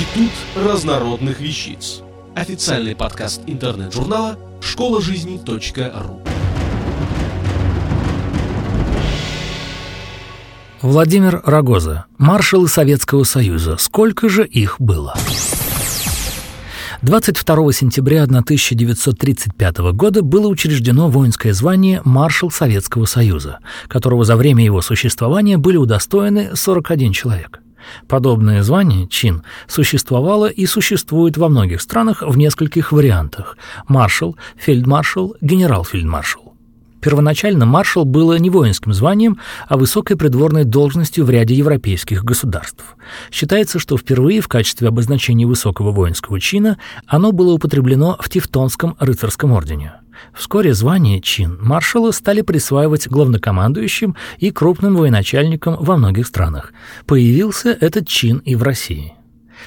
Институт разнородных вещиц. Официальный подкаст интернет-журнала школа жизни.ру. Владимир Рогоза, маршалы Советского Союза. Сколько же их было? 22 сентября 1935 года было учреждено воинское звание «Маршал Советского Союза», которого за время его существования были удостоены 41 человек. Подобное звание, чин, существовало и существует во многих странах в нескольких вариантах – маршал, фельдмаршал, генерал-фельдмаршал. Первоначально маршал было не воинским званием, а высокой придворной должностью в ряде европейских государств. Считается, что впервые в качестве обозначения высокого воинского чина оно было употреблено в Тевтонском рыцарском ордене. Вскоре звание чин маршала стали присваивать главнокомандующим и крупным военачальникам во многих странах. Появился этот чин и в России.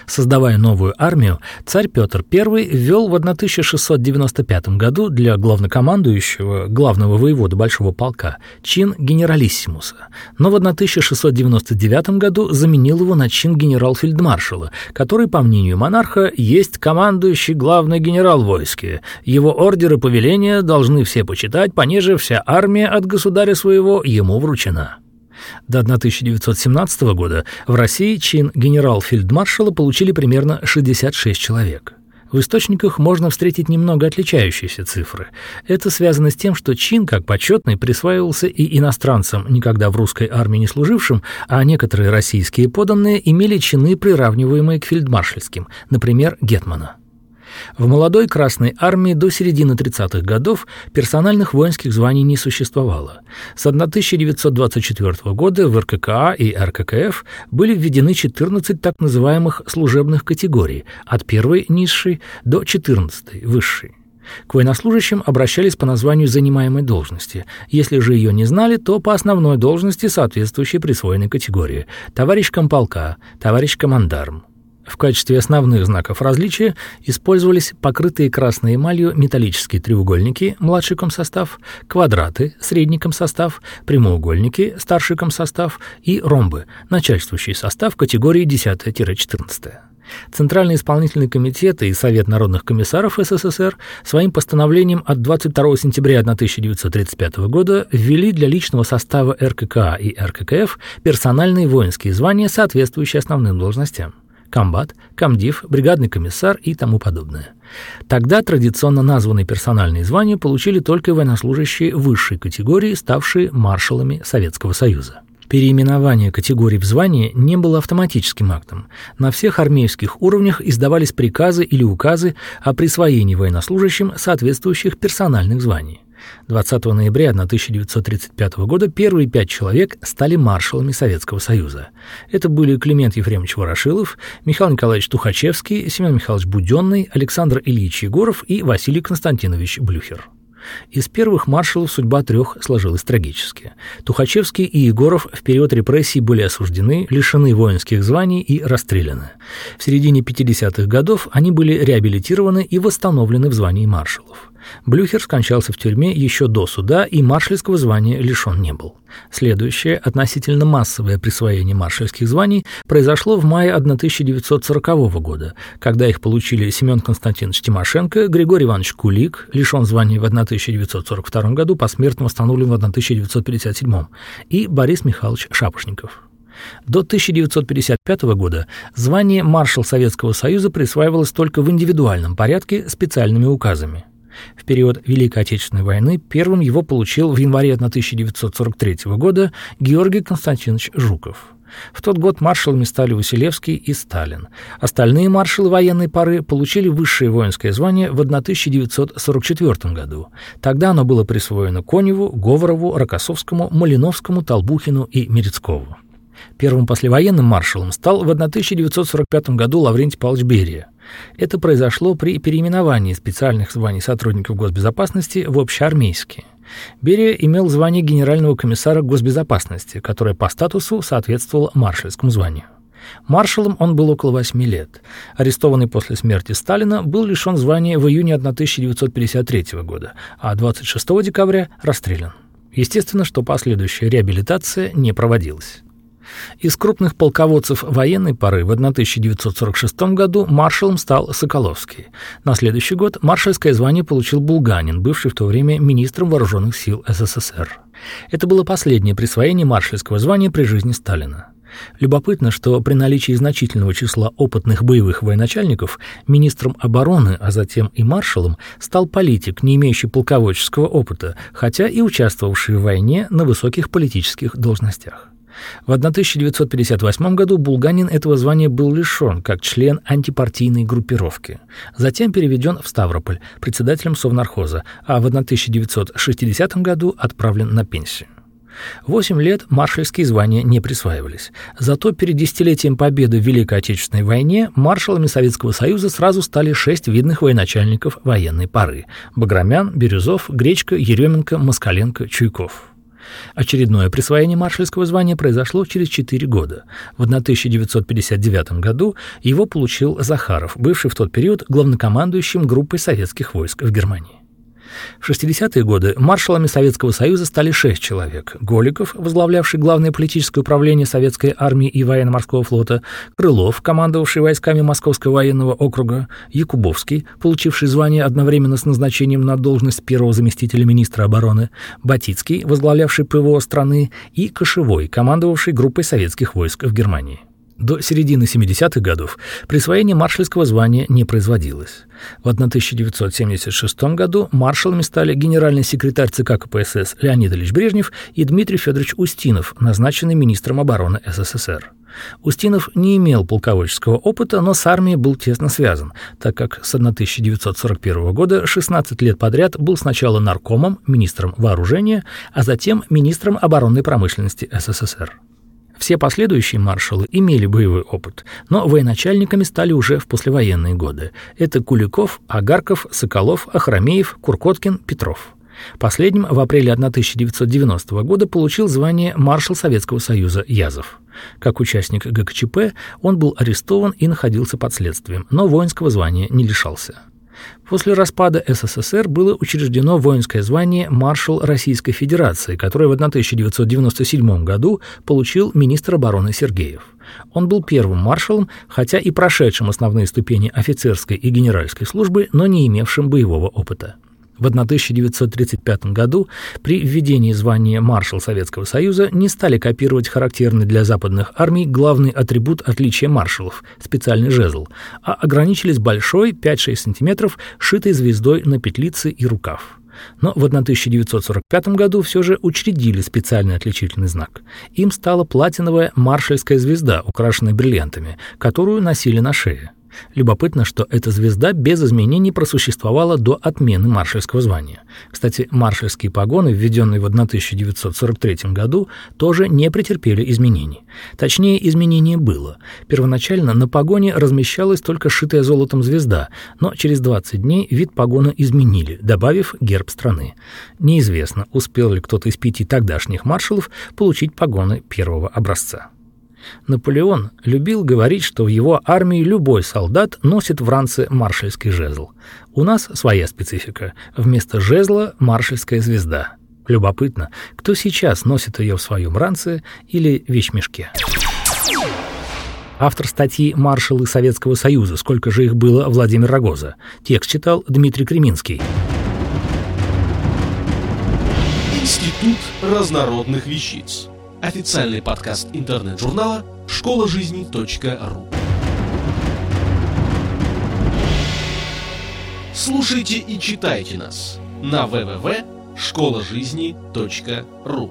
Создавая новую армию, царь Петр I ввел в 1695 году для главнокомандующего, главного воевода Большого полка, чин генералиссимуса, но в 1699 году заменил его на чин генерал-фельдмаршала, который, по мнению монарха, есть командующий главный генерал войски. Его ордеры повеления должны все почитать, понеже вся армия от государя своего ему вручена. До 1917 года в России чин генерал-фельдмаршала получили примерно 66 человек. В источниках можно встретить немного отличающиеся цифры. Это связано с тем, что чин, как почетный, присваивался и иностранцам, никогда в русской армии не служившим, а некоторые российские поданные имели чины, приравниваемые к фельдмаршальским, например, гетмана. В молодой Красной армии до середины 30-х годов персональных воинских званий не существовало. С 1924 года в РККА и РККФ были введены 14 так называемых служебных категорий, от первой низшей до 14 высшей. К военнослужащим обращались по названию занимаемой должности. Если же ее не знали, то по основной должности, соответствующей присвоенной категории. Товарищ комполка, товарищ командарм. В качестве основных знаков различия использовались покрытые красной эмалью металлические треугольники, младший комсостав, квадраты, средний комсостав, прямоугольники, старший комсостав и ромбы, начальствующий состав категории 10-14. Центральный исполнительный комитет и Совет народных комиссаров СССР своим постановлением от 22 сентября 1935 года ввели для личного состава РККА и РККФ персональные воинские звания, соответствующие основным должностям комбат, комдив, бригадный комиссар и тому подобное. Тогда традиционно названные персональные звания получили только военнослужащие высшей категории, ставшие маршалами Советского Союза. Переименование категорий в звание не было автоматическим актом. На всех армейских уровнях издавались приказы или указы о присвоении военнослужащим соответствующих персональных званий. 20 ноября 1935 года первые пять человек стали маршалами Советского Союза. Это были Климент Ефремович Ворошилов, Михаил Николаевич Тухачевский, Семен Михайлович Буденный, Александр Ильич Егоров и Василий Константинович Блюхер. Из первых маршалов судьба трех сложилась трагически. Тухачевский и Егоров в период репрессий были осуждены, лишены воинских званий и расстреляны. В середине 50-х годов они были реабилитированы и восстановлены в звании маршалов. Блюхер скончался в тюрьме еще до суда и маршальского звания лишен не был. Следующее, относительно массовое присвоение маршальских званий произошло в мае 1940 года, когда их получили Семен Константинович Тимошенко, Григорий Иванович Кулик, лишен звания в 1942 году, посмертно восстановлен в 1957, и Борис Михайлович Шапошников. До 1955 года звание маршал Советского Союза присваивалось только в индивидуальном порядке специальными указами. В период Великой Отечественной войны первым его получил в январе 1943 года Георгий Константинович Жуков. В тот год маршалами стали Василевский и Сталин. Остальные маршалы военной поры получили высшее воинское звание в 1944 году. Тогда оно было присвоено Коневу, Говорову, Рокоссовскому, Малиновскому, Толбухину и Мерецкову. Первым послевоенным маршалом стал в 1945 году Лаврентий Павлович Берия. Это произошло при переименовании специальных званий сотрудников госбезопасности в общеармейские. Берия имел звание генерального комиссара госбезопасности, которое по статусу соответствовало маршальскому званию. Маршалом он был около восьми лет. Арестованный после смерти Сталина, был лишен звания в июне 1953 года, а 26 декабря расстрелян. Естественно, что последующая реабилитация не проводилась. Из крупных полководцев военной поры в 1946 году маршалом стал Соколовский. На следующий год маршальское звание получил Булганин, бывший в то время министром вооруженных сил СССР. Это было последнее присвоение маршальского звания при жизни Сталина. Любопытно, что при наличии значительного числа опытных боевых военачальников министром обороны, а затем и маршалом, стал политик, не имеющий полководческого опыта, хотя и участвовавший в войне на высоких политических должностях. В 1958 году Булганин этого звания был лишен как член антипартийной группировки. Затем переведен в Ставрополь председателем Совнархоза, а в 1960 году отправлен на пенсию. Восемь лет маршальские звания не присваивались. Зато перед десятилетием победы в Великой Отечественной войне маршалами Советского Союза сразу стали шесть видных военачальников военной поры – Баграмян, Бирюзов, Гречка, Еременко, Москаленко, Чуйков. Очередное присвоение маршальского звания произошло через четыре года. В 1959 году его получил Захаров, бывший в тот период главнокомандующим группой советских войск в Германии. В 60-е годы маршалами Советского Союза стали шесть человек. Голиков, возглавлявший главное политическое управление Советской армии и военно-морского флота, Крылов, командовавший войсками Московского военного округа, Якубовский, получивший звание одновременно с назначением на должность первого заместителя министра обороны, Батицкий, возглавлявший ПВО страны, и Кошевой, командовавший группой советских войск в Германии. До середины 70-х годов присвоение маршальского звания не производилось. В 1976 году маршалами стали генеральный секретарь ЦК КПСС Леонид Ильич Брежнев и Дмитрий Федорович Устинов, назначенный министром обороны СССР. Устинов не имел полководческого опыта, но с армией был тесно связан, так как с 1941 года 16 лет подряд был сначала наркомом, министром вооружения, а затем министром оборонной промышленности СССР. Все последующие маршалы имели боевой опыт, но военачальниками стали уже в послевоенные годы. Это Куликов, Агарков, Соколов, Ахрамеев, Куркоткин, Петров. Последним в апреле 1990 года получил звание маршал Советского Союза Язов. Как участник ГКЧП он был арестован и находился под следствием, но воинского звания не лишался. После распада СССР было учреждено воинское звание маршал Российской Федерации, которое в 1997 году получил министр обороны Сергеев. Он был первым маршалом, хотя и прошедшим основные ступени офицерской и генеральской службы, но не имевшим боевого опыта. В 1935 году при введении звания маршал Советского Союза не стали копировать характерный для западных армий главный атрибут отличия маршалов – специальный жезл, а ограничились большой 5-6 сантиметров, шитой звездой на петлице и рукав. Но в 1945 году все же учредили специальный отличительный знак. Им стала платиновая маршальская звезда, украшенная бриллиантами, которую носили на шее. Любопытно, что эта звезда без изменений просуществовала до отмены маршальского звания. Кстати, маршальские погоны, введенные в 1943 году, тоже не претерпели изменений. Точнее, изменение было. Первоначально на погоне размещалась только шитая золотом звезда, но через 20 дней вид погона изменили, добавив герб страны. Неизвестно, успел ли кто-то из пяти тогдашних маршалов получить погоны первого образца. Наполеон любил говорить, что в его армии любой солдат носит в ранце маршальский жезл. У нас своя специфика. Вместо жезла – маршальская звезда. Любопытно, кто сейчас носит ее в своем ранце или вещмешке. Автор статьи «Маршалы Советского Союза. Сколько же их было?» Владимир Рогоза. Текст читал Дмитрий Креминский. Институт разнородных вещиц официальный подкаст интернет-журнала школа жизни .ру. Слушайте и читайте нас на www.школажизни.ру.